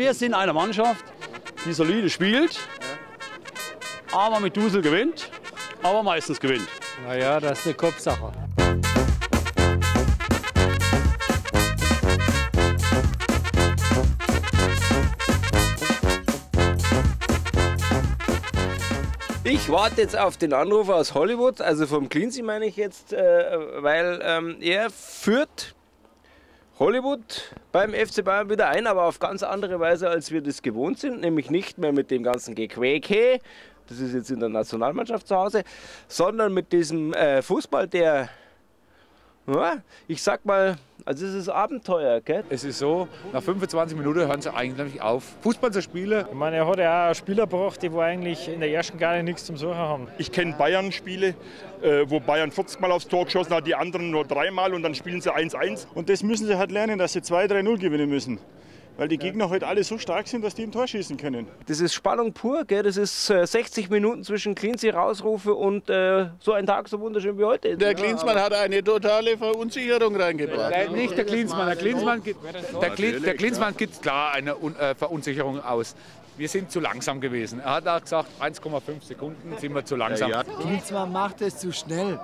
wir sind eine Mannschaft, die solide spielt, aber mit Dusel gewinnt, aber meistens gewinnt. Naja, das ist eine Kopfsache. Ich warte jetzt auf den Anruf aus Hollywood, also vom Cleansy meine ich jetzt, äh, weil ähm, er führt Hollywood beim FC Bayern wieder ein, aber auf ganz andere Weise, als wir das gewohnt sind, nämlich nicht mehr mit dem ganzen Gequäke, das ist jetzt in der Nationalmannschaft zu Hause, sondern mit diesem äh, Fußball, der, ja, ich sag mal, also es ist Abenteuer, gell? Es ist so, nach 25 Minuten hören sie eigentlich auf, Fußball zu spielen. Ich meine, er hat ja auch Spieler gebracht, die wo eigentlich in der ersten gar nichts zum Suchen haben. Ich kenne Bayern-Spiele, äh, wo Bayern 40 Mal aufs Tor geschossen hat, die anderen nur dreimal und dann spielen sie 1-1. Und das müssen sie halt lernen, dass sie 2-3-0 gewinnen müssen. Weil die Gegner heute alle so stark sind, dass die ein Tor schießen können. Das ist Spannung pur, gell? Das ist äh, 60 Minuten zwischen Cleansy Rausrufe und äh, so ein Tag so wunderschön wie heute. Der Klinsmann hat eine totale Verunsicherung reingebracht. Nein, nicht der Klinsmann. Der Klinsmann, gibt- der, Klin, der Klinsmann gibt klar eine äh, Verunsicherung aus. Wir sind zu langsam gewesen. Er hat auch gesagt, 1,5 Sekunden sind wir zu langsam. Klinsmann macht es zu schnell.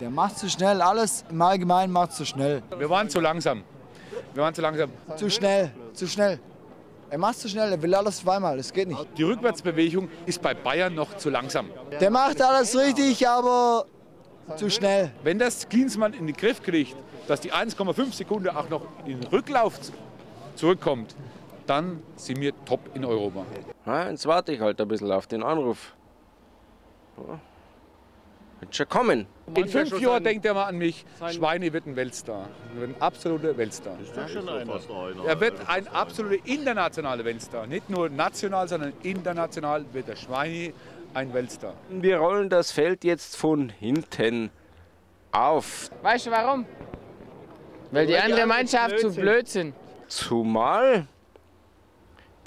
Der macht zu schnell. Alles im Allgemeinen macht zu schnell. Wir waren zu langsam. Wir waren zu langsam. Zu schnell. Zu schnell. Er macht zu schnell. Er will alles zweimal. Das geht nicht. Die Rückwärtsbewegung ist bei Bayern noch zu langsam. Der macht alles richtig, aber zu schnell. Wenn das Klinsmann in den Griff kriegt, dass die 1,5 Sekunden auch noch in den Rücklauf zurückkommt, dann sind wir top in Europa. Ja, jetzt warte ich halt ein bisschen auf den Anruf. Ja. Wird schon kommen. In fünf Jahren denkt er mal an mich, Schweine wird ein Weltstar. Er wird ein absoluter Weltstar. Er wird ein absoluter internationaler Weltstar. Nicht nur national, sondern international wird der Schweine ein Weltstar. Wir rollen das Feld jetzt von hinten auf. Weißt du warum? Weil die andere Mannschaft zu blöd sind. Zumal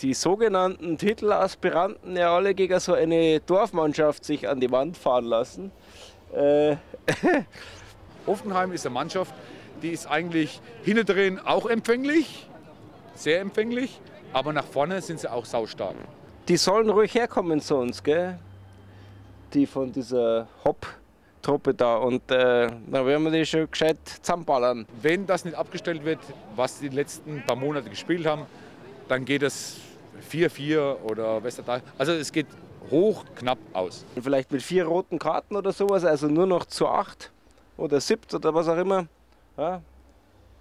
die sogenannten Titelaspiranten ja alle gegen so eine Dorfmannschaft sich an die Wand fahren lassen. Äh, Hoffenheim ist eine Mannschaft, die ist eigentlich hinten drin auch empfänglich, sehr empfänglich, aber nach vorne sind sie auch saustark. die sollen ruhig herkommen zu uns, gell? Die von dieser Hopp-Truppe da. Und äh, dann werden wir die schon gescheit zusammenballern. Wenn das nicht abgestellt wird, was die letzten paar Monate gespielt haben, dann geht es 4-4 oder Westertal. Also es geht hoch knapp aus. Vielleicht mit vier roten Karten oder sowas, also nur noch zu acht oder siebt oder was auch immer. Ja?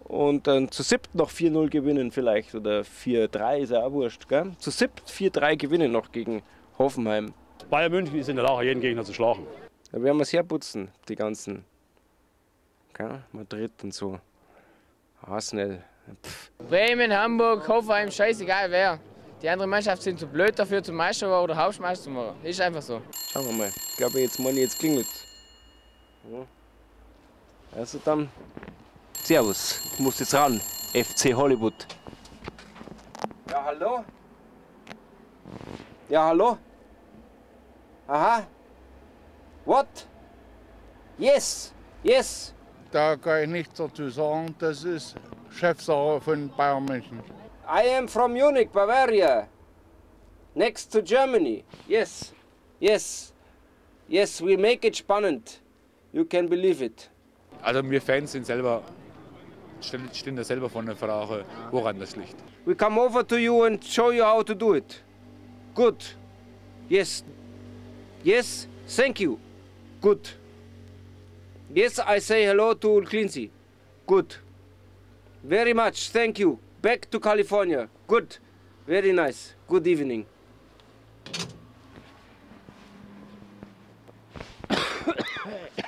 Und dann zu siebt noch 4-0 gewinnen vielleicht oder 4-3 ist ja auch wurscht. Gell? Zu siebt 4-3 gewinnen noch gegen Hoffenheim. Bayern München ist in der Lage, jeden Gegner zu schlagen. Da werden wir es herputzen, die ganzen. Gell? Madrid und so. Arsenal. Pff. Bremen, Hamburg, Hoffenheim, scheißegal wer. Die andere Mannschaft sind zu blöd dafür, zum Meister oder Hausmeister zu machen. Ist einfach so. Schauen wir mal. Ich glaube, jetzt meine jetzt klingelt ja. Also dann, Servus. Ich muss jetzt ran. FC Hollywood. Ja, hallo? Ja, hallo? Aha. What? Yes. Yes. Da kann ich nichts dazu sagen. Das ist Chefsache von Bayern München. I am from Munich, Bavaria. Next to Germany. Yes. Yes. Yes, we make it spannend. You can believe it. Also wir Fans sind selber, stehen da selber vor der Frage, woran das liegt. We come over to you and show you how to do it. Good. Yes. Yes. Thank you. Good. Yes, I say hello to Cleansy. Good. Very much. Thank you. Back to California. Good. Very nice. Good evening.